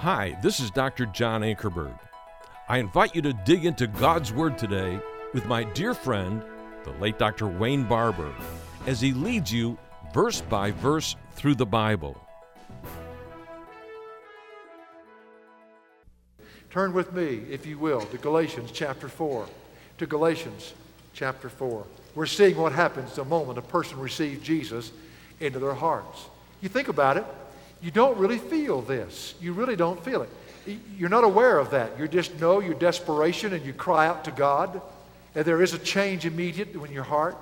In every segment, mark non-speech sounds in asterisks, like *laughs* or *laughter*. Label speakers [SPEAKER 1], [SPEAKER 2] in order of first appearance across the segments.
[SPEAKER 1] Hi, this is Dr. John Ankerberg. I invite you to dig into God's Word today with my dear friend, the late Dr. Wayne Barber, as he leads you verse by verse through the Bible.
[SPEAKER 2] Turn with me, if you will, to Galatians chapter 4. To Galatians chapter 4. We're seeing what happens the moment a person receives Jesus into their hearts. You think about it, you don't really feel this. You really don't feel it. You're not aware of that. You just know your desperation and you cry out to God. And there is a change immediately in your heart.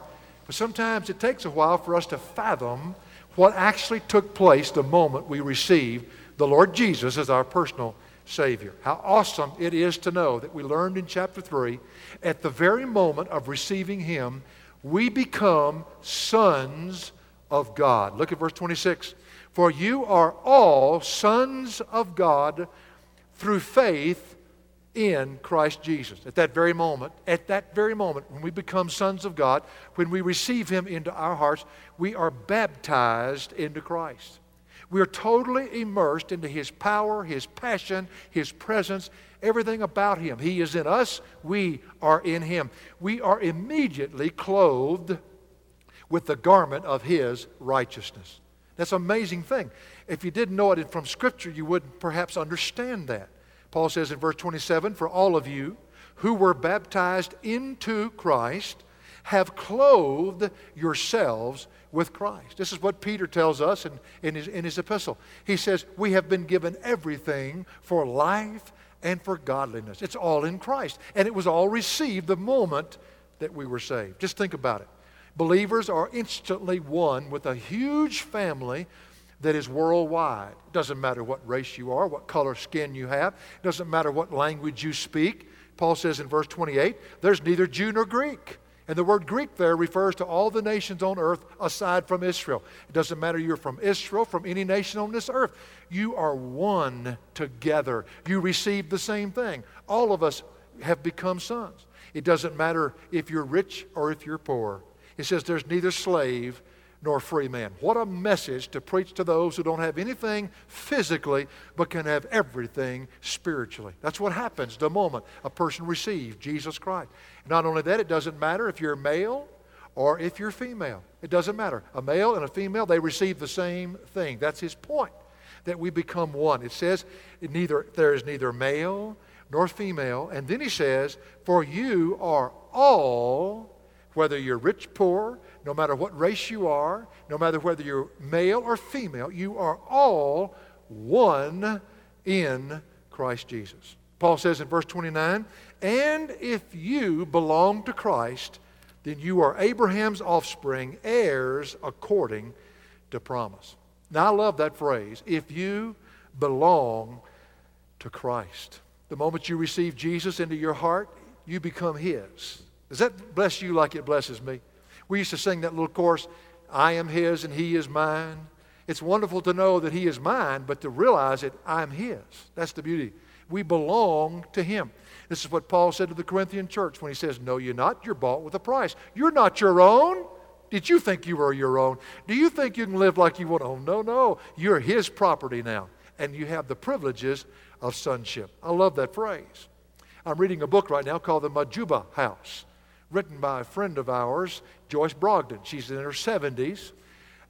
[SPEAKER 2] But sometimes it takes a while for us to fathom what actually took place the moment we received the Lord Jesus as our personal Savior. How awesome it is to know that we learned in chapter 3 at the very moment of receiving Him, we become sons of God. Look at verse 26. For you are all sons of God through faith in Christ Jesus. At that very moment, at that very moment, when we become sons of God, when we receive Him into our hearts, we are baptized into Christ. We are totally immersed into His power, His passion, His presence, everything about Him. He is in us, we are in Him. We are immediately clothed with the garment of His righteousness. That's an amazing thing. If you didn't know it from Scripture, you wouldn't perhaps understand that. Paul says in verse 27 For all of you who were baptized into Christ have clothed yourselves with Christ. This is what Peter tells us in, in, his, in his epistle. He says, We have been given everything for life and for godliness. It's all in Christ. And it was all received the moment that we were saved. Just think about it. Believers are instantly one with a huge family that is worldwide. It doesn't matter what race you are, what color skin you have, it doesn't matter what language you speak. Paul says in verse 28 there's neither Jew nor Greek. And the word Greek there refers to all the nations on earth aside from Israel. It doesn't matter you're from Israel, from any nation on this earth. You are one together. You receive the same thing. All of us have become sons. It doesn't matter if you're rich or if you're poor. It says there's neither slave nor free man. What a message to preach to those who don't have anything physically but can have everything spiritually. That's what happens the moment a person receives Jesus Christ. Not only that, it doesn't matter if you're male or if you're female. It doesn't matter. A male and a female, they receive the same thing. That's his point, that we become one. It says neither, there is neither male nor female. And then he says, For you are all whether you're rich, poor, no matter what race you are, no matter whether you're male or female, you are all one in Christ Jesus. Paul says in verse 29 And if you belong to Christ, then you are Abraham's offspring, heirs according to promise. Now, I love that phrase. If you belong to Christ. The moment you receive Jesus into your heart, you become His. Does that bless you like it blesses me? We used to sing that little chorus, I am His and He is mine. It's wonderful to know that He is mine, but to realize that I'm His. That's the beauty. We belong to Him. This is what Paul said to the Corinthian church when he says, No, you're not. You're bought with a price. You're not your own. Did you think you were your own? Do you think you can live like you want? Oh, no, no. You're His property now, and you have the privileges of sonship. I love that phrase. I'm reading a book right now called The Majuba House written by a friend of ours, Joyce Brogden. She's in her 70s,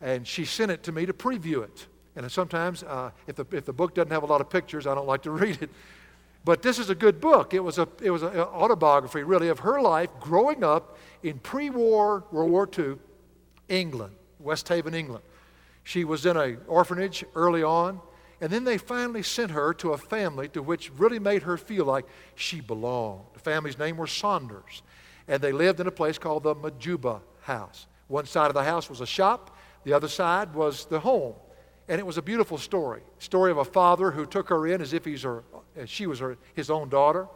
[SPEAKER 2] and she sent it to me to preview it. And sometimes, uh, if, the, if the book doesn't have a lot of pictures, I don't like to *laughs* read it. But this is a good book. It was, a, it was an autobiography, really, of her life growing up in pre war, World War II, England, West Haven, England. She was in an orphanage early on, and then they finally sent her to a family to which really made her feel like she belonged. The family's name was Saunders and they lived in a place called the Majuba house. One side of the house was a shop, the other side was the home. And it was a beautiful story. Story of a father who took her in as if he's her, she was her, his own daughter,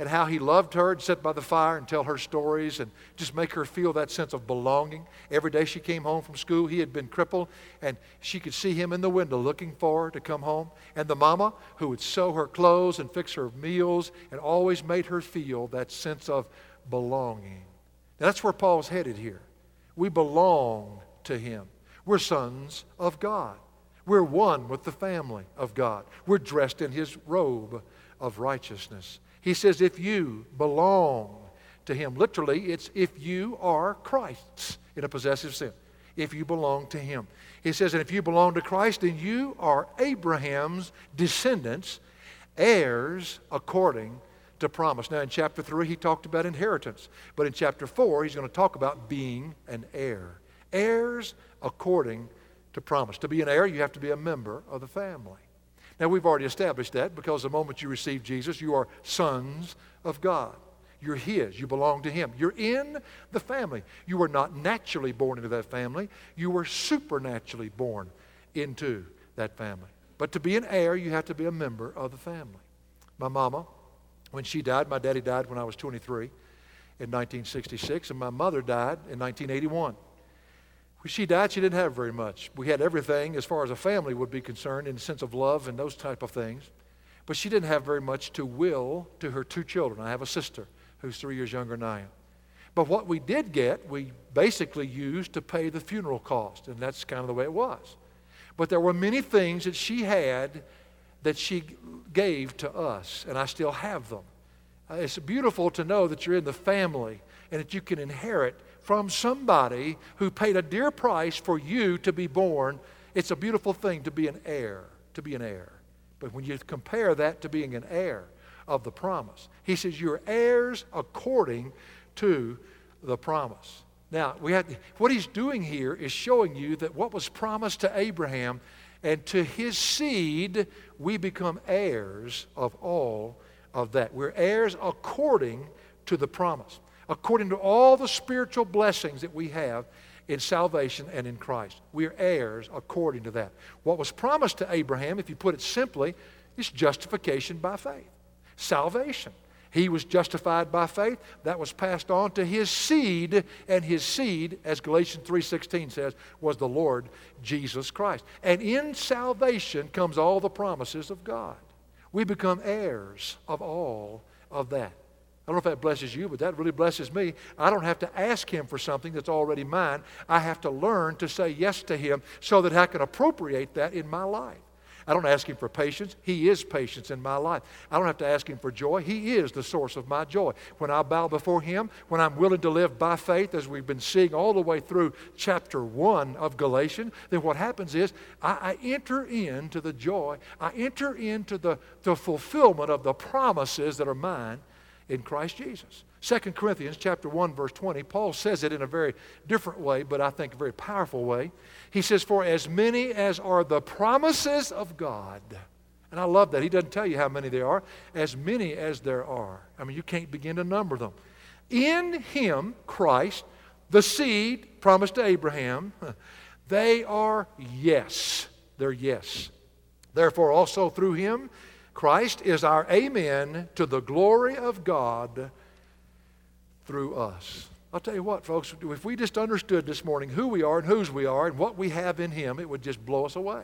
[SPEAKER 2] and how he loved her and sit by the fire and tell her stories and just make her feel that sense of belonging. Every day she came home from school, he had been crippled, and she could see him in the window looking for her to come home. And the mama who would sew her clothes and fix her meals and always made her feel that sense of belonging. That's where Paul's headed here. We belong to him. We're sons of God. We're one with the family of God. We're dressed in his robe of righteousness. He says, if you belong to him, literally, it's if you are Christ's in a possessive sense. If you belong to him. He says, and if you belong to Christ, then you are Abraham's descendants, heirs according to promise. Now, in chapter 3, he talked about inheritance. But in chapter 4, he's going to talk about being an heir. Heirs according to promise. To be an heir, you have to be a member of the family. Now, we've already established that because the moment you receive Jesus, you are sons of God. You're His. You belong to Him. You're in the family. You were not naturally born into that family, you were supernaturally born into that family. But to be an heir, you have to be a member of the family. My mama, when she died, my daddy died when I was 23 in 1966, and my mother died in 1981. When she died, she didn't have very much. We had everything as far as a family would be concerned in the sense of love and those type of things. But she didn't have very much to will to her two children. I have a sister who's three years younger than I am. But what we did get, we basically used to pay the funeral cost, and that's kind of the way it was. But there were many things that she had that she gave to us, and I still have them. Uh, it's beautiful to know that you're in the family and that you can inherit from somebody who paid a dear price for you to be born. It's a beautiful thing to be an heir, to be an heir. But when you compare that to being an heir of the promise, he says, You're heirs according to the promise. Now, we have, what he's doing here is showing you that what was promised to Abraham and to his seed, we become heirs of all of that. We're heirs according to the promise according to all the spiritual blessings that we have in salvation and in Christ. We are heirs according to that. What was promised to Abraham, if you put it simply, is justification by faith. Salvation. He was justified by faith. That was passed on to his seed, and his seed, as Galatians 3:16 says, was the Lord Jesus Christ. And in salvation comes all the promises of God. We become heirs of all of that. I don't know if that blesses you, but that really blesses me. I don't have to ask Him for something that's already mine. I have to learn to say yes to Him so that I can appropriate that in my life. I don't ask Him for patience. He is patience in my life. I don't have to ask Him for joy. He is the source of my joy. When I bow before Him, when I'm willing to live by faith, as we've been seeing all the way through chapter 1 of Galatians, then what happens is I, I enter into the joy, I enter into the, the fulfillment of the promises that are mine in Christ Jesus. 2 Corinthians chapter 1 verse 20, Paul says it in a very different way, but I think a very powerful way. He says, "For as many as are the promises of God." And I love that. He doesn't tell you how many there are, as many as there are. I mean, you can't begin to number them. In him, Christ, the seed promised to Abraham, *laughs* they are yes. They're yes. Therefore, also through him, Christ is our amen to the glory of God through us. I'll tell you what, folks, if we just understood this morning who we are and whose we are and what we have in Him, it would just blow us away.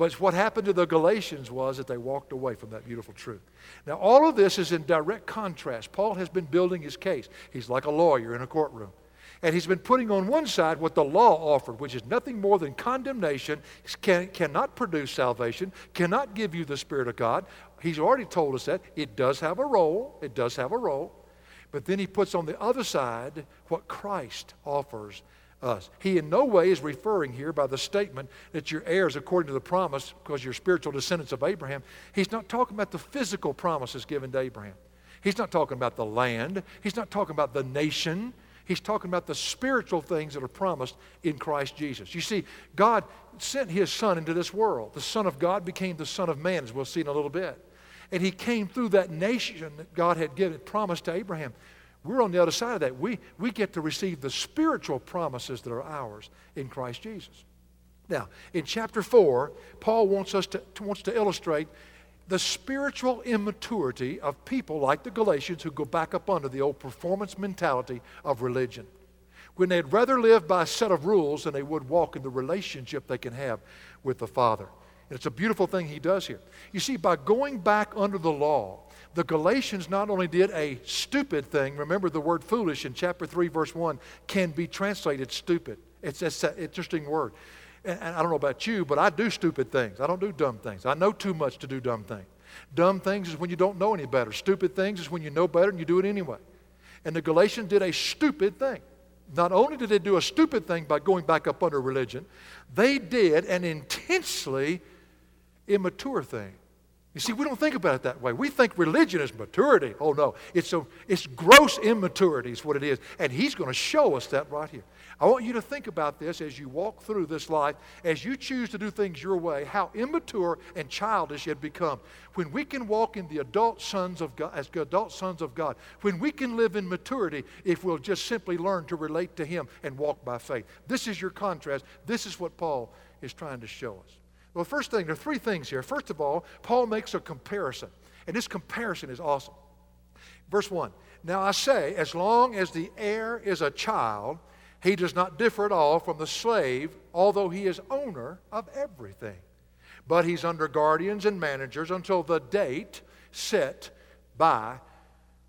[SPEAKER 2] But what happened to the Galatians was that they walked away from that beautiful truth. Now, all of this is in direct contrast. Paul has been building his case. He's like a lawyer in a courtroom. And he's been putting on one side what the law offered, which is nothing more than condemnation, can, cannot produce salvation, cannot give you the Spirit of God. He's already told us that. It does have a role. It does have a role. But then he puts on the other side what Christ offers us. He in no way is referring here by the statement that you're heirs according to the promise because you're spiritual descendants of Abraham. He's not talking about the physical promises given to Abraham. He's not talking about the land. He's not talking about the nation. He's talking about the spiritual things that are promised in Christ Jesus. You see, God sent his Son into this world. The Son of God became the Son of Man, as we'll see in a little bit. And he came through that nation that God had given, promised to Abraham. We're on the other side of that. We, we get to receive the spiritual promises that are ours in Christ Jesus. Now, in chapter 4, Paul wants us to, wants to illustrate the spiritual immaturity of people like the Galatians who go back up under the old performance mentality of religion. When they'd rather live by a set of rules than they would walk in the relationship they can have with the Father. It's a beautiful thing he does here. You see, by going back under the law, the Galatians not only did a stupid thing, remember the word foolish in chapter 3, verse 1 can be translated stupid. It's, it's an interesting word. And, and I don't know about you, but I do stupid things. I don't do dumb things. I know too much to do dumb things. Dumb things is when you don't know any better. Stupid things is when you know better and you do it anyway. And the Galatians did a stupid thing. Not only did they do a stupid thing by going back up under religion, they did an intensely immature thing. You see, we don't think about it that way. We think religion is maturity. Oh, no. It's, a, it's gross immaturity, is what it is. And he's going to show us that right here. I want you to think about this as you walk through this life, as you choose to do things your way, how immature and childish you have become. When we can walk in the adult sons of God, as adult sons of God, when we can live in maturity if we'll just simply learn to relate to Him and walk by faith. This is your contrast. This is what Paul is trying to show us. Well, first thing, there are three things here. First of all, Paul makes a comparison, and this comparison is awesome. Verse 1 Now I say, as long as the heir is a child, he does not differ at all from the slave, although he is owner of everything. But he's under guardians and managers until the date set by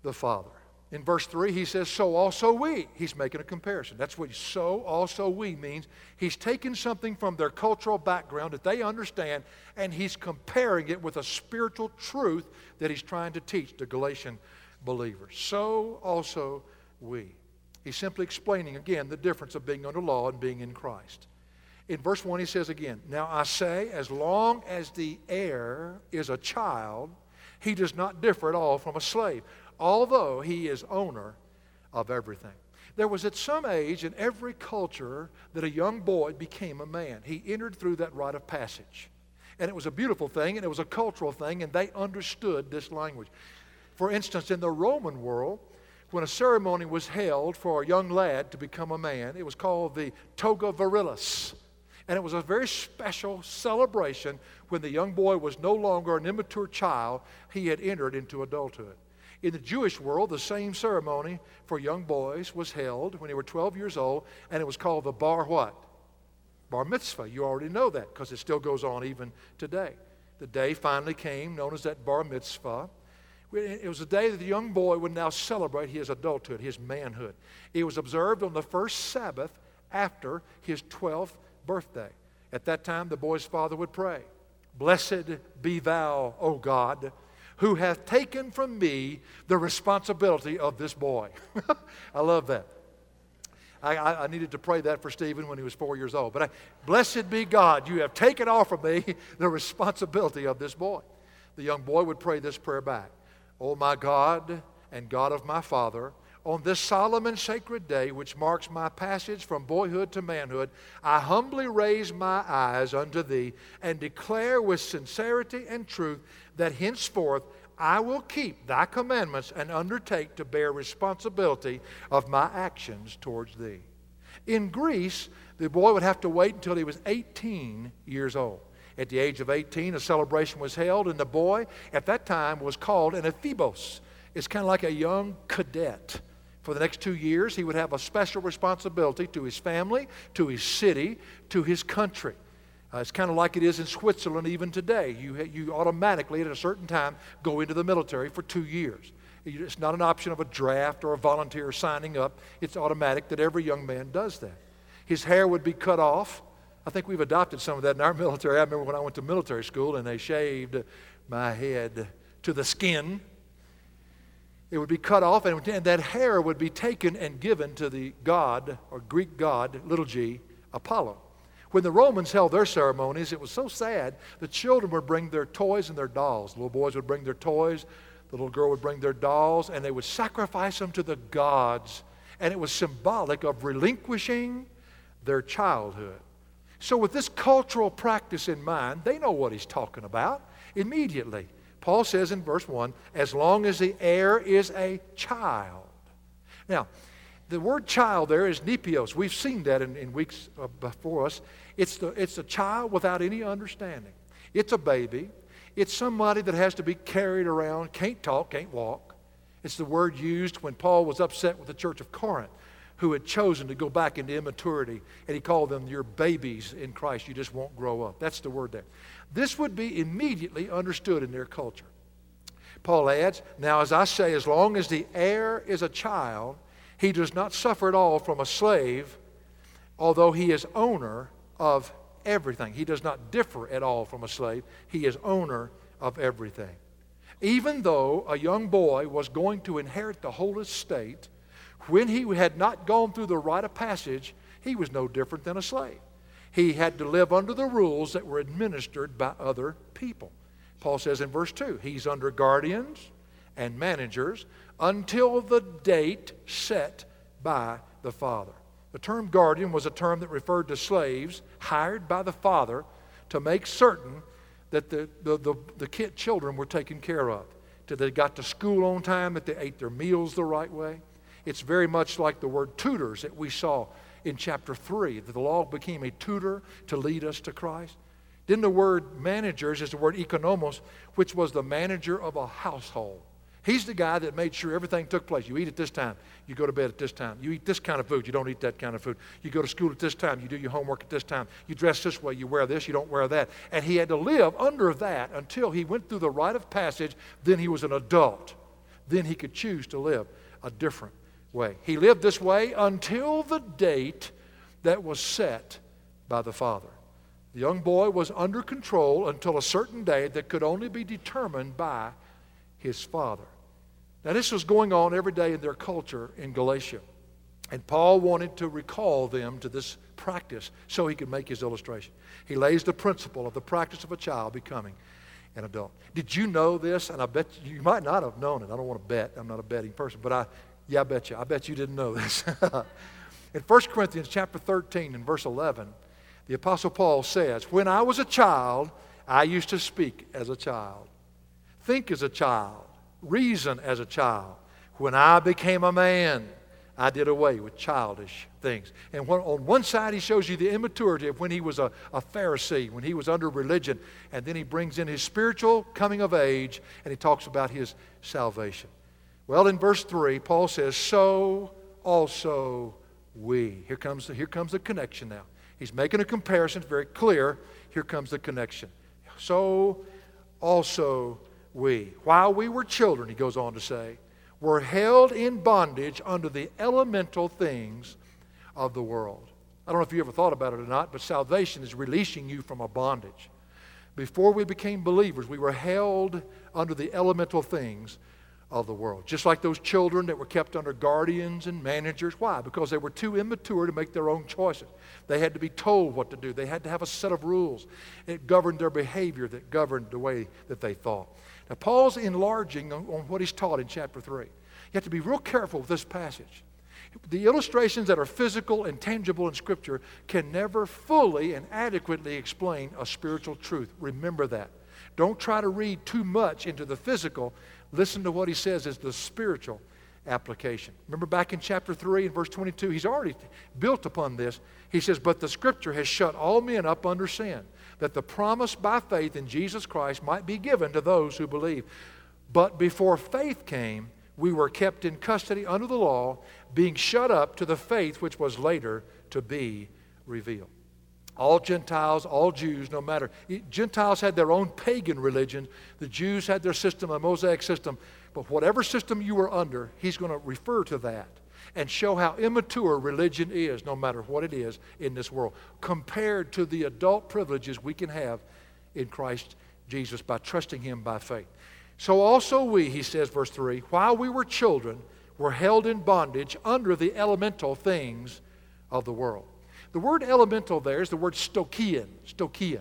[SPEAKER 2] the Father. In verse 3, he says, So also we. He's making a comparison. That's what so also we means. He's taken something from their cultural background that they understand, and he's comparing it with a spiritual truth that he's trying to teach the Galatian believers. So also we. He's simply explaining again the difference of being under law and being in Christ. In verse 1, he says again, Now I say, as long as the heir is a child, he does not differ at all from a slave, although he is owner of everything. There was at some age in every culture that a young boy became a man. He entered through that rite of passage. And it was a beautiful thing, and it was a cultural thing, and they understood this language. For instance, in the Roman world, when a ceremony was held for a young lad to become a man. It was called the toga virilis. And it was a very special celebration when the young boy was no longer an immature child, he had entered into adulthood. In the Jewish world, the same ceremony for young boys was held when they were 12 years old, and it was called the bar what? Bar mitzvah. You already know that because it still goes on even today. The day finally came, known as that bar mitzvah. It was a day that the young boy would now celebrate his adulthood, his manhood. It was observed on the first Sabbath after his 12th birthday. At that time, the boy's father would pray, Blessed be thou, O God, who hath taken from me the responsibility of this boy. *laughs* I love that. I, I, needed to pray that for Stephen when he was four years old. But I, blessed be God, you have taken off from me *laughs* the responsibility of this boy. The young boy would pray this prayer back O my God and God of my Father, on this solemn and sacred day, which marks my passage from boyhood to manhood, I humbly raise my eyes unto thee and declare with sincerity and truth that henceforth I will keep thy commandments and undertake to bear responsibility of my actions towards thee. In Greece, the boy would have to wait until he was 18 years old. At the age of 18, a celebration was held, and the boy at that time was called an ephebos. It's kind of like a young cadet. For the next two years, he would have a special responsibility to his family, to his city, to his country. Uh, it's kind of like it is in Switzerland even today. You, you automatically, at a certain time, go into the military for two years. It's not an option of a draft or a volunteer signing up. It's automatic that every young man does that. His hair would be cut off. I think we've adopted some of that in our *laughs* military. I remember when I went to military school and they shaved my head to the skin. It would be cut off, and that hair would be taken and given to the god, or Greek god, little g, Apollo. When the Romans held their ceremonies, it was so sad. The children would bring their toys and their dolls. The little boys would bring their toys, the little girl would bring their dolls, and they would sacrifice them to the gods. And it was symbolic of relinquishing their childhood. So, with this cultural practice in mind, they know what he's talking about immediately. Paul says in verse 1 as long as the heir is a child. Now, the word child there is nepios. We've seen that in, in weeks uh, before us. It's, the, it's a child without any understanding. It's a baby. It's somebody that has to be carried around, can't talk, can't walk. It's the word used when Paul was upset with the church of Corinth who had chosen to go back into immaturity, and he called them your babies in Christ. You just won't grow up. That's the word there. This would be immediately understood in their culture. Paul adds, Now, as I say, as long as the heir is a child, he does not suffer at all from a slave, although he is owner of everything. He does not differ at all from a slave. He is owner of everything. Even though a young boy was going to inherit the whole estate, when he had not gone through the rite of passage, he was no different than a slave. He had to live under the rules that were administered by other people. Paul says in verse 2 he's under guardians and managers until the date set by the father. The term guardian was a term that referred to slaves hired by the father to make certain that the, the, the, the kid children were taken care of, that they got to school on time, that they ate their meals the right way. It's very much like the word tutors that we saw in chapter 3, that the law became a tutor to lead us to Christ. Then the word managers is the word economos, which was the manager of a household. He's the guy that made sure everything took place. You eat at this time, you go to bed at this time. You eat this kind of food, you don't eat that kind of food. You go to school at this time, you do your homework at this time. You dress this way, you wear this, you don't wear that. And he had to live under that until he went through the rite of passage. Then he was an adult. Then he could choose to live a different way. He lived this way until the date that was set by the Father. The young boy was under control until a certain day that could only be determined by his father. Now, this was going on every day in their culture in Galatia. And Paul wanted to recall them to this practice so he could make his illustration. He lays the principle of the practice of a child becoming an adult. Did you know this? And I bet you, you might not have known it. I don't want to bet. I'm not a betting person. But I, yeah, I bet you. I bet you didn't know this. *laughs* in 1 Corinthians chapter 13 and verse 11, the Apostle Paul says, When I was a child, I used to speak as a child, think as a child reason as a child. When I became a man, I did away with childish things. And when, on one side, he shows you the immaturity of when he was a, a Pharisee, when he was under religion. And then he brings in his spiritual coming of age and he talks about his salvation. Well, in verse 3, Paul says, So also we. Here comes the, here comes the connection now. He's making a comparison, it's very clear. Here comes the connection. So also we, while we were children, he goes on to say, were held in bondage under the elemental things of the world. I don't know if you ever thought about it or not, but salvation is releasing you from a bondage. Before we became believers, we were held under the elemental things of the world. Just like those children that were kept under guardians and managers. Why? Because they were too immature to make their own choices. They had to be told what to do, they had to have a set of rules. It governed their behavior, that governed the way that they thought. Now, Paul's enlarging on, on what he's taught in chapter 3. You have to be real careful with this passage. The illustrations that are physical and tangible in Scripture can never fully and adequately explain a spiritual truth. Remember that. Don't try to read too much into the physical. Listen to what he says as the spiritual application. Remember back in chapter 3 and verse 22, he's already built upon this. He says, But the Scripture has shut all men up under sin that the promise by faith in Jesus Christ might be given to those who believe. But before faith came, we were kept in custody under the law, being shut up to the faith which was later to be revealed. All Gentiles, all Jews, no matter. Gentiles had their own pagan religion. The Jews had their system, a Mosaic system. But whatever system you were under, he's going to refer to that and show how immature religion is, no matter what it is in this world, compared to the adult privileges we can have in Christ Jesus by trusting Him by faith. So also we, he says, verse 3, while we were children, were held in bondage under the elemental things of the world. The word elemental there is the word stoichein. Stoichein.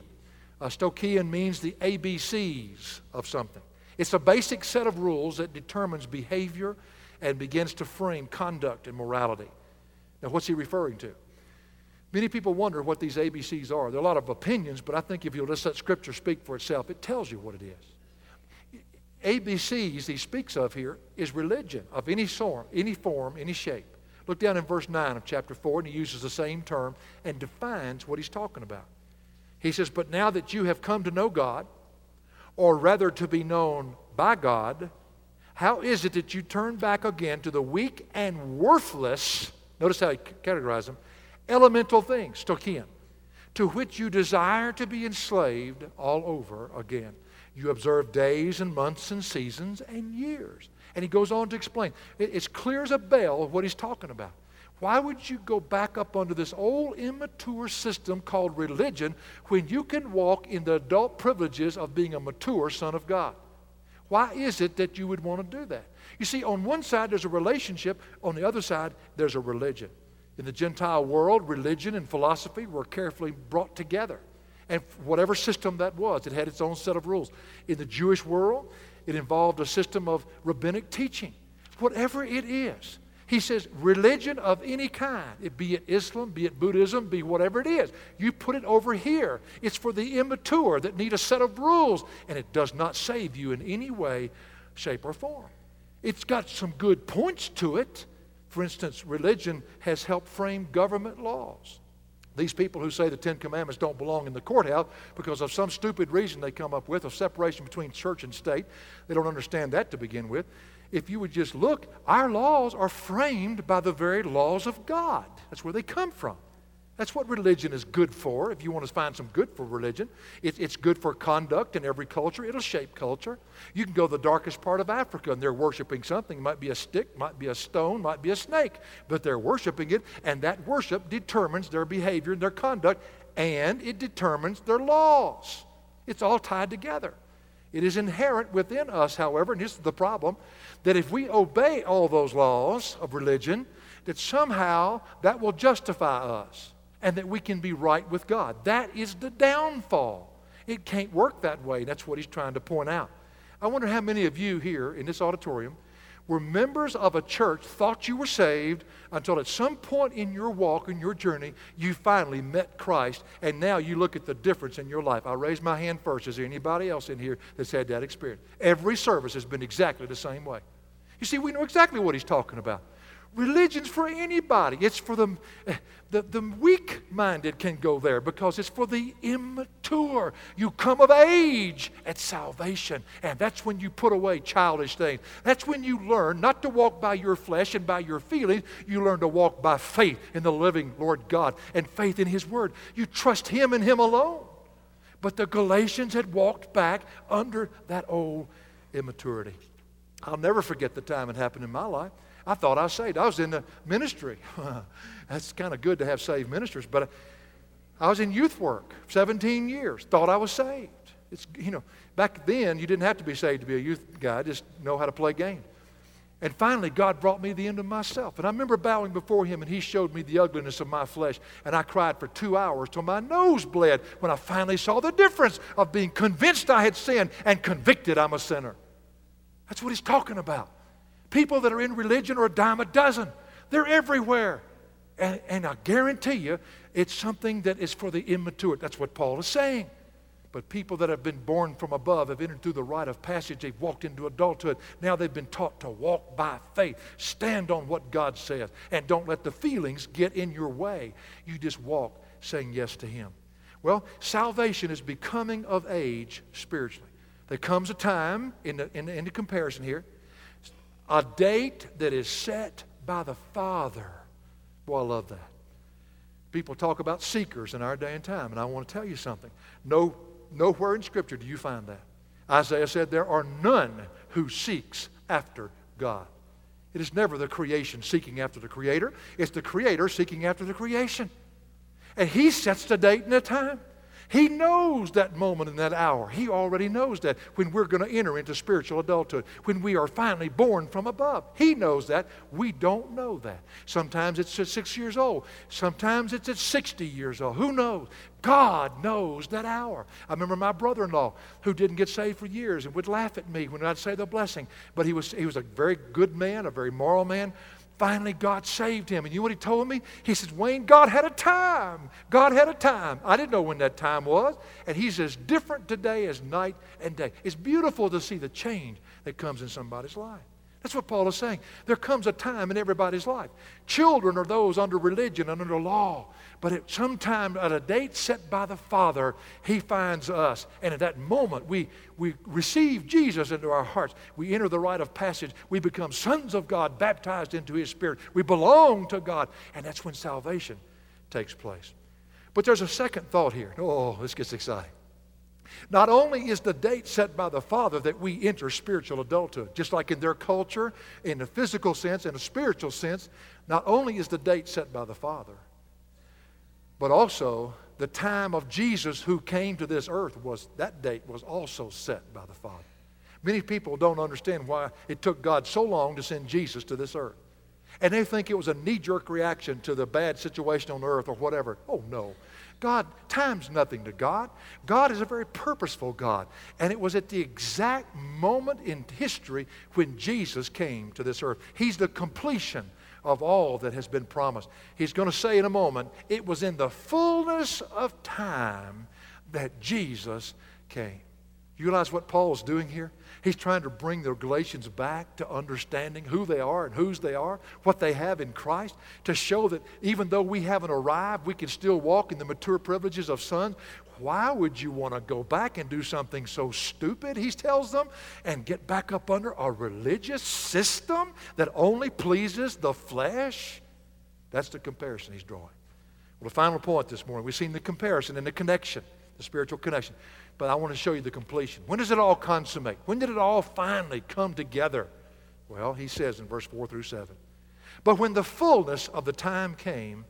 [SPEAKER 2] Uh, stoichein means the ABCs of something. It's a basic set of rules that determines behavior and begins to frame conduct and morality. Now, what's he referring to? Many people wonder what these ABCs are. There are a lot of opinions, but I think if you'll just let Scripture speak for itself, it tells you what it is. ABCs he speaks of here is religion of any form, any form, any shape. Look down in verse 9 of chapter 4, and he uses the same term and defines what he's talking about. He says, But now that you have come to know God, or rather to be known by God, how is it that you turn back again to the weak and worthless, notice how he categorizes them, elemental things, stoichein, to which you desire to be enslaved all over again? You observe days and months and seasons and years. And he goes on to explain. It's clear as a bell what he's talking about. Why would you go back up under this old immature system called religion when you can walk in the adult privileges of being a mature son of God? Why is it that you would want to do that? You see, on one side there's a relationship, on the other side there's a religion. In the Gentile world, religion and philosophy were carefully brought together. And whatever system that was, it had its own set of rules. In the Jewish world, it involved a system of rabbinic teaching. Whatever it is, he says, religion of any kind, it be it Islam, be it Buddhism, be whatever it is, you put it over here. It's for the immature that need a set of rules, and it does not save you in any way, shape, or form. It's got some good points to it. For instance, religion has helped frame government laws. These people who say the Ten Commandments don't belong in the courthouse because of some stupid reason they come up with a separation between church and state, they don't understand that to begin with if you would just look, our laws are framed by the very laws of God. That's where they come from. That's what religion is good for. If you want to find some good for religion, it, it's good for conduct in every culture. It'll shape culture. You can go to the darkest part of Africa and they're worshiping something. It might be a stick, might be a stone, might be a snake, but they're worshiping it, and that worship determines their behavior and their conduct, and it determines their laws. It's all tied together. It is inherent within us, however, and this is the problem, that if we obey all those laws of religion, that somehow that will justify us and that we can be right with God. That is the downfall. It can't work that way. That's what he's trying to point out. I wonder how many of you here in this auditorium were members of a church, thought you were saved, until at some point in your walk, in your journey, you finally met Christ, and now you look at the difference in your life. I'll raise my hand first. Is there anybody else in here that's had that experience? Every service has been exactly the same way. You see, we know exactly what he's talking about. Religion's for anybody. It's for the, eh, the, the weak minded can go there because it's for the immature. You come of age at salvation, and that's when you put away childish things. That's when you learn not to walk by your flesh and by your feelings. You learn to walk by faith in the living Lord God and faith in His Word. You trust Him and Him alone. But the Galatians had walked back under that old immaturity. I'll never forget the time it happened in my life. I thought I was saved. I was in the ministry. *laughs* That's kind of good to have saved ministers, but I was in youth work 17 years. Thought I was saved. It's, you know, back then you didn't have to be saved to be a youth guy, just know how to play games. And finally, God brought me the end of myself. And I remember bowing before Him, and He showed me the ugliness of my flesh. And I cried for two hours till my nose bled when I finally saw the difference of being convinced I had sinned and convicted I'm a sinner. That's what He's talking about. People that are in religion are a dime a dozen. They're everywhere. And, and I guarantee you, it's something that is for the immature. That's what Paul is saying. But people that have been born from above have entered through the rite of passage. They've walked into adulthood. Now they've been taught to walk by faith. Stand on what God says. And don't let the feelings get in your way. You just walk saying yes to Him. Well, salvation is becoming of age spiritually. There comes a time in the, in the, in the comparison here a date that is set by the Father. Boy, I love that. People talk about seekers in our day and time, and I want to tell you something. No, nowhere in Scripture do you find that. Isaiah said, There are none who seeks after God. It is never the creation seeking after the Creator, it's the Creator seeking after the creation. And He sets the date and the time. He knows that moment and that hour. He already knows that when we're going to enter into spiritual adulthood, when we are finally born from above. He knows that. We don't know that. Sometimes it's at six years old, sometimes it's at 60 years old. Who knows? God knows that hour. I remember my brother in law who didn't get saved for years and would laugh at me when I'd say the blessing. But he was, he was a very good man, a very moral man. Finally, God saved him. And you know what he told me? He says, Wayne, God had a time. God had a time. I didn't know when that time was. And he's as different today as night and day. It's beautiful to see the change that comes in somebody's life. That's what Paul is saying. There comes a time in everybody's life. Children are those under religion and under law. But at some time, at a date set by the Father, He finds us. And at that moment, we, we receive Jesus into our hearts. We enter the rite of passage. We become sons of God, baptized into His Spirit. We belong to God. And that's when salvation takes place. But there's a second thought here. Oh, this gets exciting. Not only is the date set by the Father that we enter spiritual adulthood, just like in their culture, in a physical sense, in a spiritual sense, not only is the date set by the Father, but also the time of Jesus who came to this earth was that date was also set by the Father. Many people don't understand why it took God so long to send Jesus to this earth. And they think it was a knee jerk reaction to the bad situation on earth or whatever. Oh, no. God, time's nothing to God. God is a very purposeful God. And it was at the exact moment in history when Jesus came to this earth. He's the completion of all that has been promised. He's going to say in a moment, it was in the fullness of time that Jesus came. You realize what Paul is doing here? He's trying to bring the Galatians back to understanding who they are and whose they are, what they have in Christ, to show that even though we haven't arrived, we can still walk in the mature privileges of sons. Why would you want to go back and do something so stupid, he tells them, and get back up under a religious system that only pleases the flesh? That's the comparison he's drawing. Well, the final point this morning, we've seen the comparison and the connection, the spiritual connection but I want to show you the completion. When does it all consummate? When did it all finally come together? Well, he says in verse 4 through 7. But when the fullness of the time came,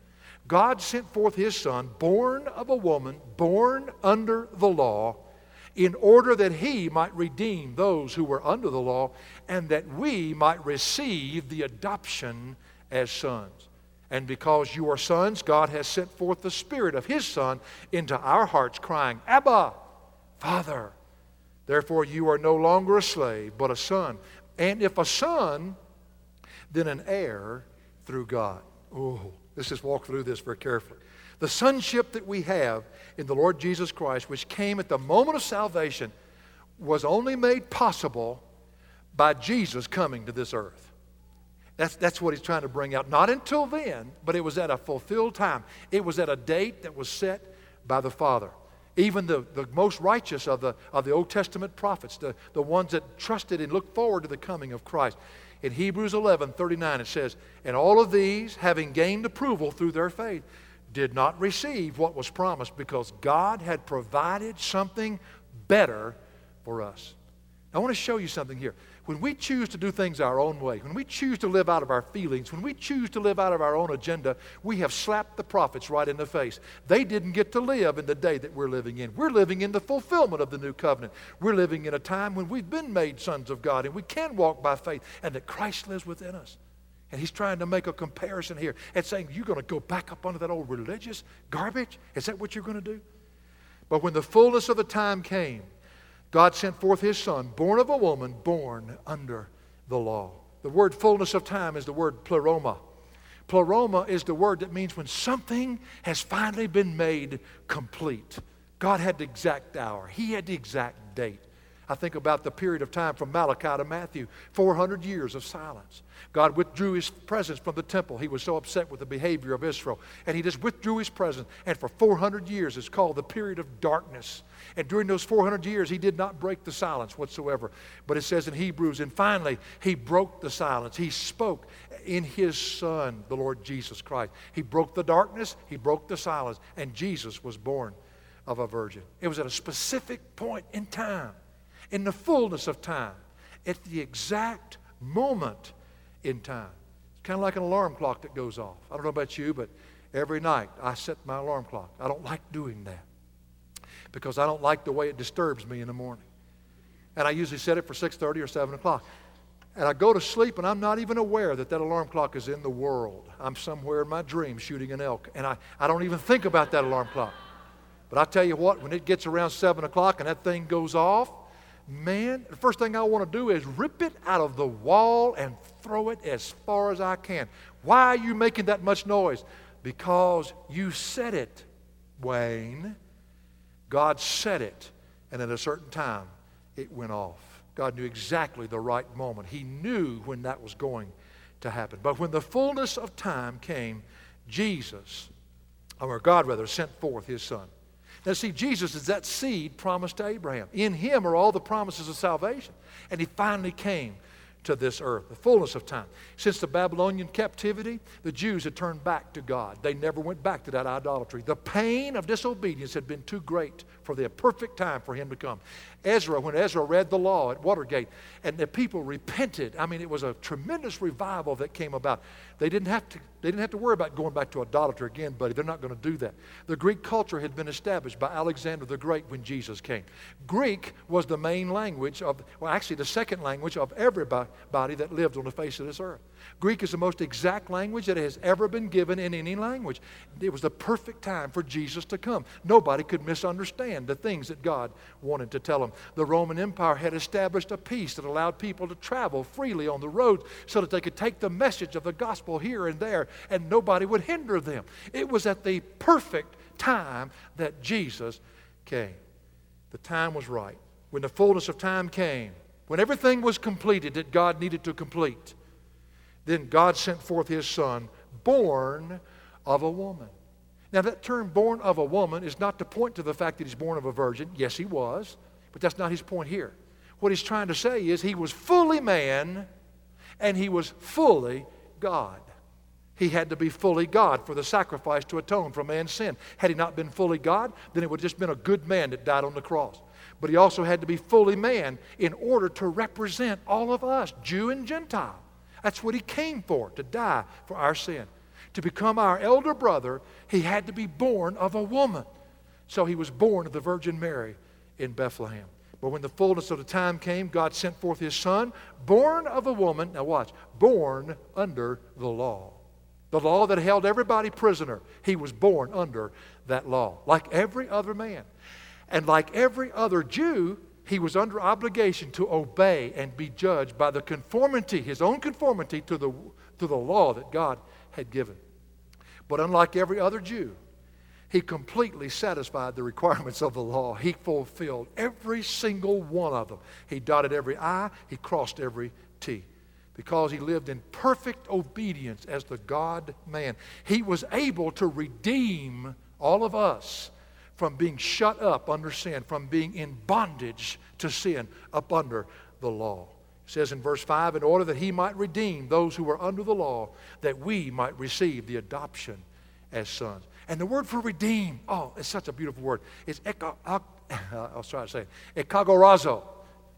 [SPEAKER 2] God sent forth his Son, born of a woman, born under the law, in order that he might redeem those who were under the law, and that we might receive the adoption as sons. And because you are sons, God has sent forth the Spirit of his Son into our hearts, crying, Abba, Father. Therefore, you are no longer a slave, but a son. And if a son, then an heir through God. Oh, let's just walk through this very carefully. The sonship that we have in the Lord Jesus Christ, which came at the moment of salvation, was only made possible by Jesus coming to this earth. That's, that's what he's trying to bring out. Not until then, but it was at a fulfilled time. It was at a date that was set by the Father. Even the, the most righteous of the, of the Old Testament prophets, the, the ones that trusted and looked forward to the coming of Christ. In Hebrews 11 39, it says, And all of these, having gained approval through their faith, did not receive what was promised because God had provided something better for us. I want to show you something here. When we choose to do things our own way, when we choose to live out of our feelings, when we choose to live out of our own agenda, we have slapped the prophets right in the face. They didn't get to live in the day that we're living in. We're living in the fulfillment of the new covenant. We're living in a time when we've been made sons of God and we can walk by faith and that Christ lives within us. And he's trying to make a comparison here and saying, You're going to go back up under that old religious garbage? Is that what you're going to do? But when the fullness of the time came, God sent forth his son, born of a woman, born under the law. The word fullness of time is the word pleroma. Pleroma is the word that means when something has finally been made complete. God had the exact hour, He had the exact date. I think about the period of time from Malachi to Matthew 400 years of silence. God withdrew his presence from the temple. He was so upset with the behavior of Israel. And he just withdrew his presence. And for 400 years, it's called the period of darkness. And during those 400 years, he did not break the silence whatsoever. But it says in Hebrews, and finally, he broke the silence. He spoke in his Son, the Lord Jesus Christ. He broke the darkness, he broke the silence, and Jesus was born of a virgin. It was at a specific point in time in the fullness of time, at the exact moment in time. It's kind of like an alarm clock that goes off. I don't know about you, but every night I set my alarm clock. I don't like doing that because I don't like the way it disturbs me in the morning. And I usually set it for 6:30 or 7 o'clock. And I go to sleep and I'm not even aware that that alarm clock is in the world. I'm somewhere in my dream shooting an elk. And I, I don't even think about that alarm clock. But I tell you what, when it gets around 7 o'clock and that thing goes off, man, the first thing I want to do is rip it out of the wall and throw it as far as I can. Why are you making that much noise? Because you said it, Wayne. God said it, and at a certain time, it went off. God knew exactly the right moment. He knew when that was going to happen. But when the fullness of time came, Jesus, or God rather, sent forth his son. Now, see, Jesus is that seed promised to Abraham. In him are all the promises of salvation. And he finally came to this earth, the fullness of time. Since the Babylonian captivity, the Jews had turned back to God. They never went back to that idolatry. The pain of disobedience had been too great for the perfect time for him to come. Ezra, when Ezra read the law at Water Gate, and the people repented, I mean, it was a tremendous revival that came about. They didn't have to, they didn't have to worry about going back to idolatry again, buddy. They're not going to do that. The Greek culture had been established by Alexander the Great when Jesus came. Greek was the main language of, well, actually, the second language of everybody that lived on the face of this earth. Greek is the most exact language that has ever been given in any language. It was the perfect time for Jesus to come. Nobody could misunderstand the things that God wanted to tell them. The Roman Empire had established a peace that allowed people to travel freely on the roads so that they could take the message of the gospel here and there and nobody would hinder them. It was at the perfect time that Jesus came. The time was right. When the fullness of time came, when everything was completed that God needed to complete, then God sent forth his son, born of a woman. Now, that term born of a woman is not to point to the fact that he's born of a virgin. Yes, he was, but that's not his point here. What he's trying to say is he was fully man and he was fully God. He had to be fully God for the sacrifice to atone for man's sin. Had he not been fully God, then it would have just been a good man that died on the cross. But he also had to be fully man in order to represent all of us, Jew and Gentile. That's what he came for, to die for our sin. To become our elder brother, he had to be born of a woman. So he was born of the Virgin Mary in Bethlehem. But when the fullness of the time came, God sent forth his son, born of a woman. Now watch, born under the law. The law that held everybody prisoner. He was born under that law, like every other man. And like every other Jew, he was under obligation to obey and be judged by the conformity, his own conformity to the, to the law that God had given. But unlike every other Jew, he completely satisfied the requirements of the law. He fulfilled every single one of them. He dotted every I, he crossed every T. Because he lived in perfect obedience as the God man, he was able to redeem all of us from being shut up under sin, from being in bondage to sin up under the law. Says in verse 5 in order that he might redeem those who were under the law, that we might receive the adoption as sons. And the word for redeem, oh, it's such a beautiful word. It's eka, I'll try to say it. Ekagorazo.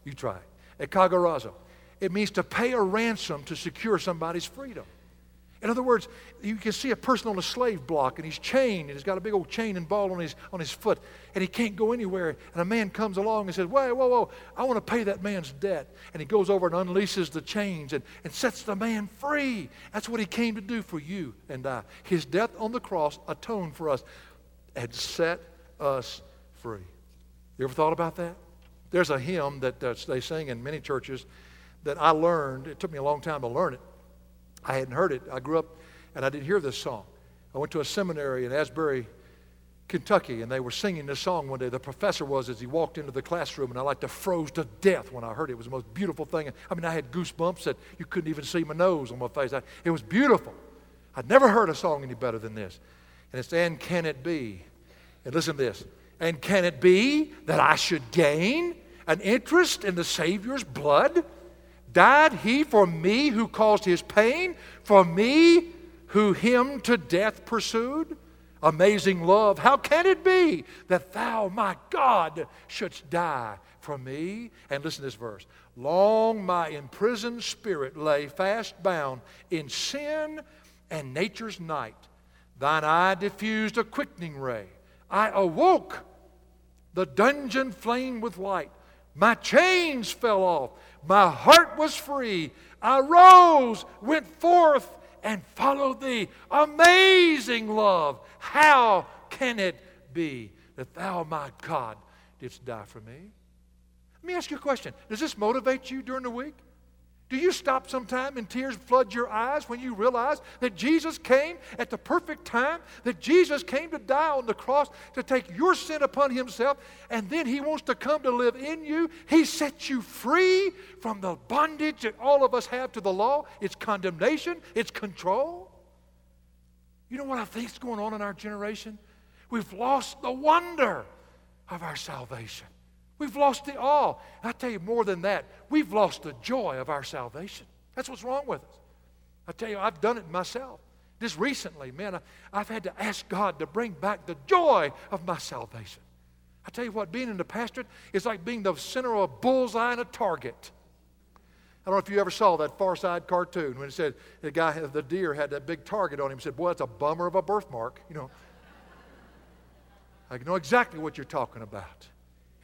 [SPEAKER 2] You try. Ekagorazo. It means to pay a ransom to secure somebody's freedom. In other words, you can see a person on a slave block and he's chained and he's got a big old chain and ball on his, on his foot and he can't go anywhere. And a man comes along and says, Whoa, whoa, whoa, I want to pay that man's debt. And he goes over and unleashes the chains and, and sets the man free. That's what he came to do for you and I. His death on the cross atoned for us and set us free. You ever thought about that? There's a hymn that uh, they sing in many churches that I learned. It took me a long time to learn it. I hadn't heard it. I grew up and I didn't hear this song. I went to a seminary in Asbury, Kentucky, and they were singing this song one day. The professor was as he walked into the classroom, and I like to froze to death when I heard it. It was the most beautiful thing. I mean, I had goosebumps that you couldn't even see my nose on my face. I, it was beautiful. I'd never heard a song any better than this. And it's, And Can It Be? And listen to this. And can it be that I should gain an interest in the Savior's blood? Died he for me who caused his pain? For me who him to death pursued? Amazing love, how can it be that thou, my God, shouldst die for me? And listen to this verse. Long my imprisoned spirit lay fast bound in sin and nature's night. Thine eye diffused a quickening ray. I awoke. The dungeon flamed with light. My chains fell off. My heart was free. I rose, went forth, and followed thee. Amazing love. How can it be that thou, my God, didst die for me? Let me ask you a question. Does this motivate you during the week? Do you stop sometime and tears flood your eyes when you realize that Jesus came at the perfect time, that Jesus came to die on the cross to take your sin upon himself, and then he wants to come to live in you? He sets you free from the bondage that all of us have to the law. It's condemnation, it's control. You know what I think is going on in our generation? We've lost the wonder of our salvation. We've lost the awe. I tell you more than that, we've lost the joy of our salvation. That's what's wrong with us. I tell you, I've done it myself. Just recently, man, I, have had to ask God to bring back the joy of my salvation. I tell you what, being in the pastorate is like being the center of a bullseye and a target. I don't know if you ever saw that Far Side cartoon when it said the guy, the deer, had that big target on him. He Said, "Boy, that's a bummer of a birthmark." You know. *laughs* I know exactly what you're talking about.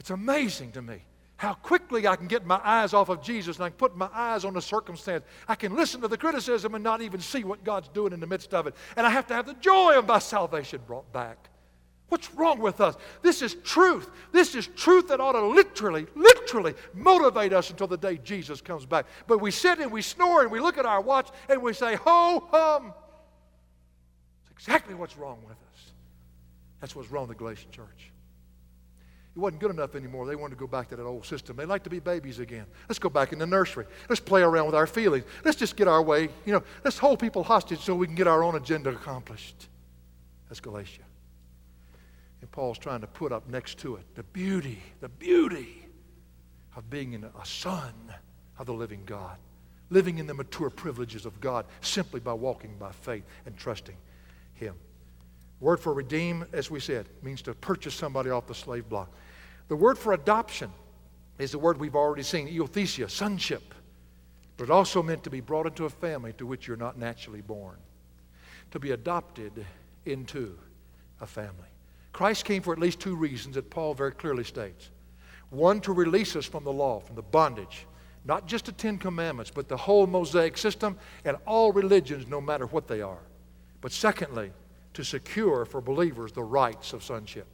[SPEAKER 2] It's amazing to me how quickly I can get my eyes off of Jesus and I can put my eyes on the circumstance. I can listen to the criticism and not even see what God's doing in the midst of it. And I have to have the joy of my salvation brought back. What's wrong with us? This is truth. This is truth that ought to literally, literally motivate us until the day Jesus comes back. But we sit and we snore and we look at our watch and we say, ho hum. It's exactly what's wrong with us. That's what's wrong with the Galatian church. It wasn't good enough anymore. They wanted to go back to that old system. They like to be babies again. Let's go back in the nursery. Let's play around with our feelings. Let's just get our way. You know, let's hold people hostage so we can get our own agenda accomplished. That's Galatia. And Paul's trying to put up next to it the beauty, the beauty of being a son of the living God, living in the mature privileges of God simply by walking by faith and trusting. Word for redeem, as we said, means to purchase somebody off the slave block. The word for adoption is the word we've already seen, euthesia, sonship. But it also meant to be brought into a family to which you're not naturally born, to be adopted into a family. Christ came for at least two reasons that Paul very clearly states. One, to release us from the law, from the bondage, not just the Ten Commandments, but the whole Mosaic system and all religions, no matter what they are. But secondly, to secure for believers the rights of sonship,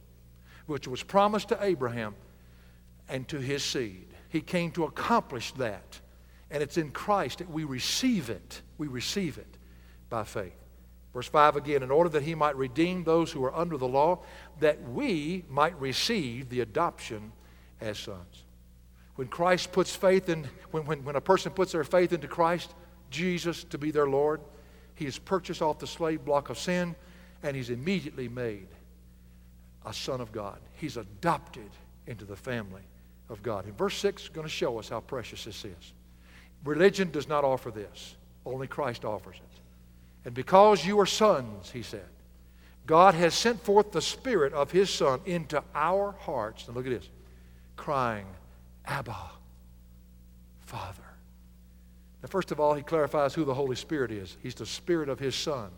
[SPEAKER 2] which was promised to Abraham and to his seed. He came to accomplish that. And it's in Christ that we receive it. We receive it by faith. Verse 5 again, in order that he might redeem those who are under the law, that we might receive the adoption as sons. When Christ puts faith in, when, when, when a person puts their faith into Christ, Jesus to be their Lord, he is purchased off the slave block of sin, and he's immediately made a son of God. He's adopted into the family of God. And verse 6 is going to show us how precious this is. Religion does not offer this, only Christ offers it. And because you are sons, he said, God has sent forth the Spirit of His Son into our hearts. And look at this crying, Abba, Father. Now, first of all, he clarifies who the Holy Spirit is. He's the Spirit of His Son.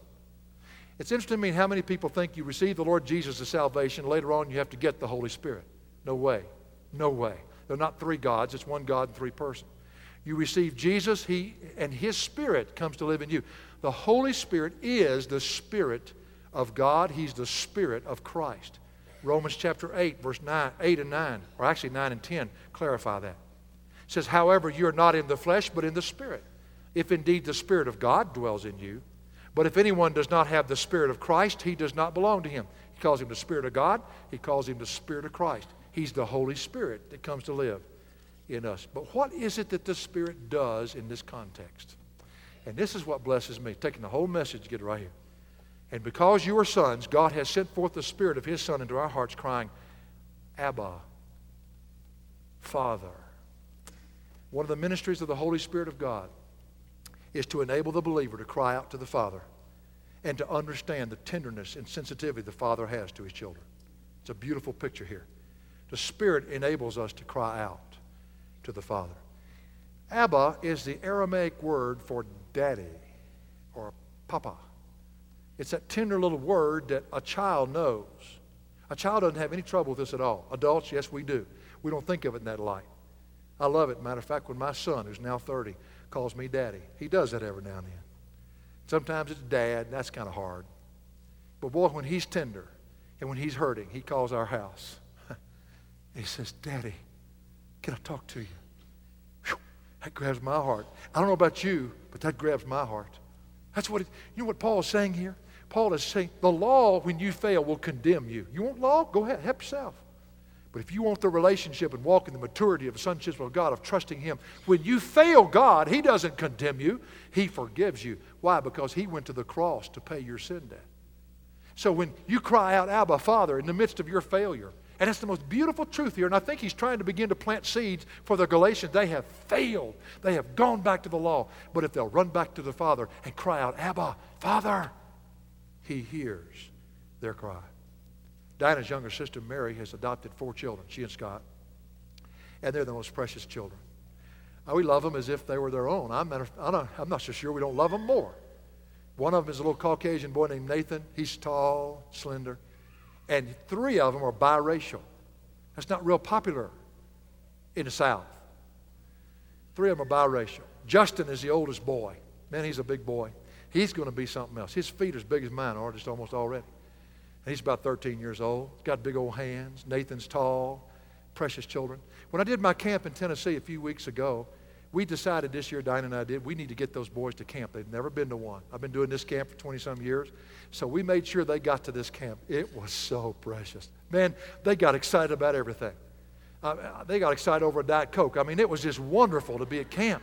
[SPEAKER 2] It's interesting to me how many people think you receive the Lord Jesus as salvation, later on you have to get the Holy Spirit. No way. No way. They're not three gods, it's one God and three persons. You receive Jesus, He and His Spirit comes to live in you. The Holy Spirit is the Spirit of God. He's the Spirit of Christ. Romans chapter 8, verse 9, 8 and 9, or actually 9 and 10, clarify that. It says, However, you're not in the flesh, but in the Spirit. If indeed the Spirit of God dwells in you. But if anyone does not have the Spirit of Christ, he does not belong to him. He calls him the Spirit of God, he calls him the Spirit of Christ. He's the Holy Spirit that comes to live in us. But what is it that the Spirit does in this context? And this is what blesses me, taking the whole message get it right here. And because you are sons, God has sent forth the Spirit of His Son into our hearts, crying, Abba, Father. One of the ministries of the Holy Spirit of God is to enable the believer to cry out to the Father and to understand the tenderness and sensitivity the Father has to His children. It's a beautiful picture here. The Spirit enables us to cry out to the Father. Abba is the Aramaic word for daddy or papa. It's that tender little word that a child knows. A child doesn't have any trouble with this at all. Adults, yes, we do. We don't think of it in that light. I love it. Matter of fact, when my son, who's now 30, calls me daddy, he does that every now and then. Sometimes it's dad, and that's kind of hard. But boy, when he's tender and when he's hurting, he calls our house. *laughs* he says, Daddy, can I talk to you? Whew, that grabs my heart. I don't know about you, but that grabs my heart. That's what, it, you know what Paul is saying here? Paul is saying the law, when you fail, will condemn you. You want law? Go ahead, help yourself. But if you want the relationship and walk in the maturity of a sonship of God, of trusting Him, when you fail God, He doesn't condemn you, He forgives you. Why? Because He went to the cross to pay your sin debt. So when you cry out, Abba, Father, in the midst of your failure, And that's the most beautiful truth here. And I think he's trying to begin to plant seeds for the Galatians. They have failed. They have gone back to the law. But if they'll run back to the Father and cry out, Abba, Father, he hears their cry. Dinah's younger sister, Mary, has adopted four children, she and Scott. And they're the most precious children. Uh, we love them as if they were their own. I'm, I'm not so sure we don't love them more. One of them is a little Caucasian boy named Nathan. He's tall, slender. And three of them are biracial. That's not real popular in the South. Three of them are biracial. Justin is the oldest boy. Man, he's a big boy. He's going to be something else. His feet are as big as mine are, just almost already. And he's about 13 years old. He's got big old hands. Nathan's tall, precious children. When I did my camp in Tennessee a few weeks ago, we decided this year, Diane and I did, we need to get those boys to camp. They've never been to one. I've been doing this camp for 20 some years. So we made sure they got to this camp. It was so precious. Man, they got excited about everything. Uh, they got excited over a Diet Coke. I mean, it was just wonderful to be at camp.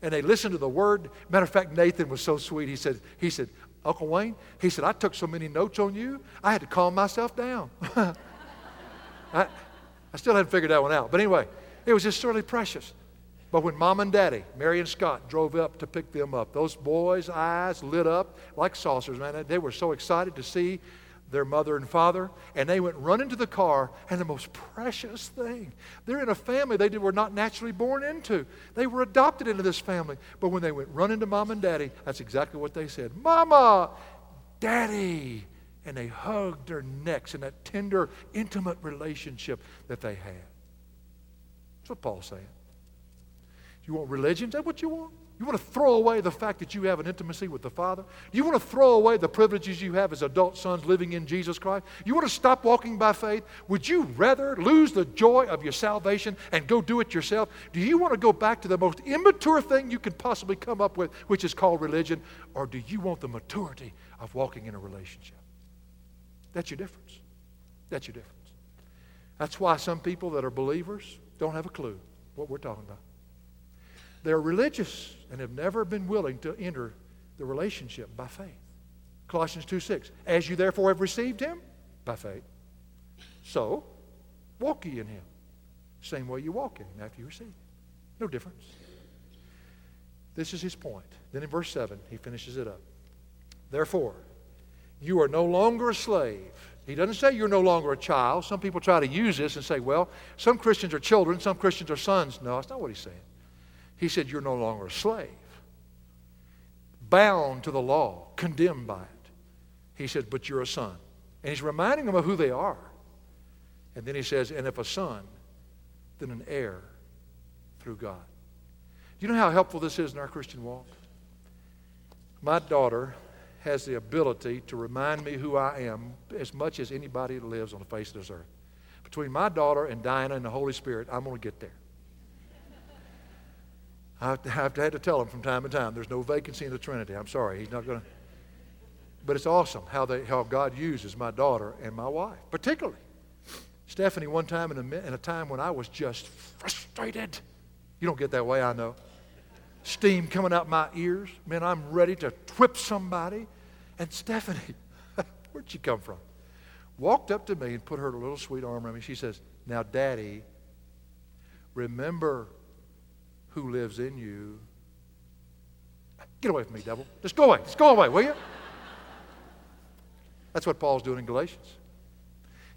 [SPEAKER 2] And they listened to the word. Matter of fact, Nathan was so sweet. He said, he said, Uncle Wayne, he said, I took so many notes on you, I had to calm myself down. *laughs* I, I still hadn't figured that one out. But anyway, it was just certainly precious. But when mom and daddy, Mary and Scott, drove up to pick them up, those boys' eyes lit up like saucers, man. They were so excited to see their mother and father, and they went running to the car, and the most precious thing, they're in a family they were not naturally born into. They were adopted into this family. But when they went running to mom and daddy, that's exactly what they said Mama, Daddy. And they hugged their necks in that tender, intimate relationship that they had. That's what Paul's saying. You want religion? Is that what you want? You want to throw away the fact that you have an intimacy with the Father? You want to throw away the privileges you have as adult sons living in Jesus Christ? You want to stop walking by faith? Would you rather lose the joy of your salvation and go do it yourself? Do you want to go back to the most immature thing you can possibly come up with, which is called religion? Or do you want the maturity of walking in a relationship? That's your difference. That's your difference. That's why some people that are believers don't have a clue what we're talking about. They're religious and have never been willing to enter the relationship by faith. Colossians 2 6. As you therefore have received him by faith, so walk ye in him. Same way you walk in him after you receive him. No difference. This is his point. Then in verse 7, he finishes it up. Therefore, you are no longer a slave. He doesn't say you're no longer a child. Some people try to use this and say, well, some Christians are children, some Christians are sons. No, that's not what he's saying. He said, You're no longer a slave, bound to the law, condemned by it. He said, But you're a son. And he's reminding them of who they are. And then he says, And if a son, then an heir through God. Do you know how helpful this is in our Christian walk? My daughter has the ability to remind me who I am as much as anybody that lives on the face of this earth. Between my daughter and Diane and the Holy Spirit, I'm going to get there. I have to, had to tell him from time to time, there's no vacancy in the Trinity. I'm sorry, he's not going to. But it's awesome how, they, how God uses my daughter and my wife, particularly. Stephanie, one time in a, in a time when I was just frustrated. You don't get that way, I know. Steam coming out my ears. Man, I'm ready to whip somebody. And Stephanie, *laughs* where'd she come from? Walked up to me and put her little sweet arm around me. She says, Now, Daddy, remember who lives in you. Get away from me, devil. Just go away. Just go away, will you? That's what Paul's doing in Galatians.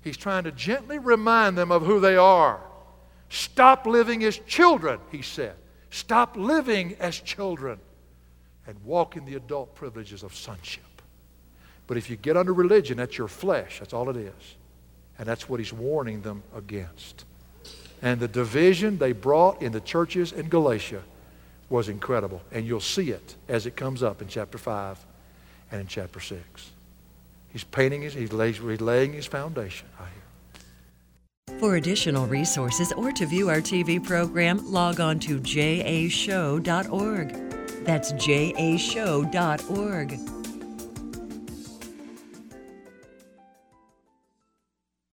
[SPEAKER 2] He's trying to gently remind them of who they are. Stop living as children, he said. Stop living as children and walk in the adult privileges of sonship. But if you get under religion, that's your flesh. That's all it is. And that's what he's warning them against. And the division they brought in the churches in Galatia was incredible. And you'll see it as it comes up in chapter 5 and in chapter 6. He's painting his, he's laying his foundation out here.
[SPEAKER 3] For additional resources or to view our TV program, log on to jashow.org. That's jashow.org.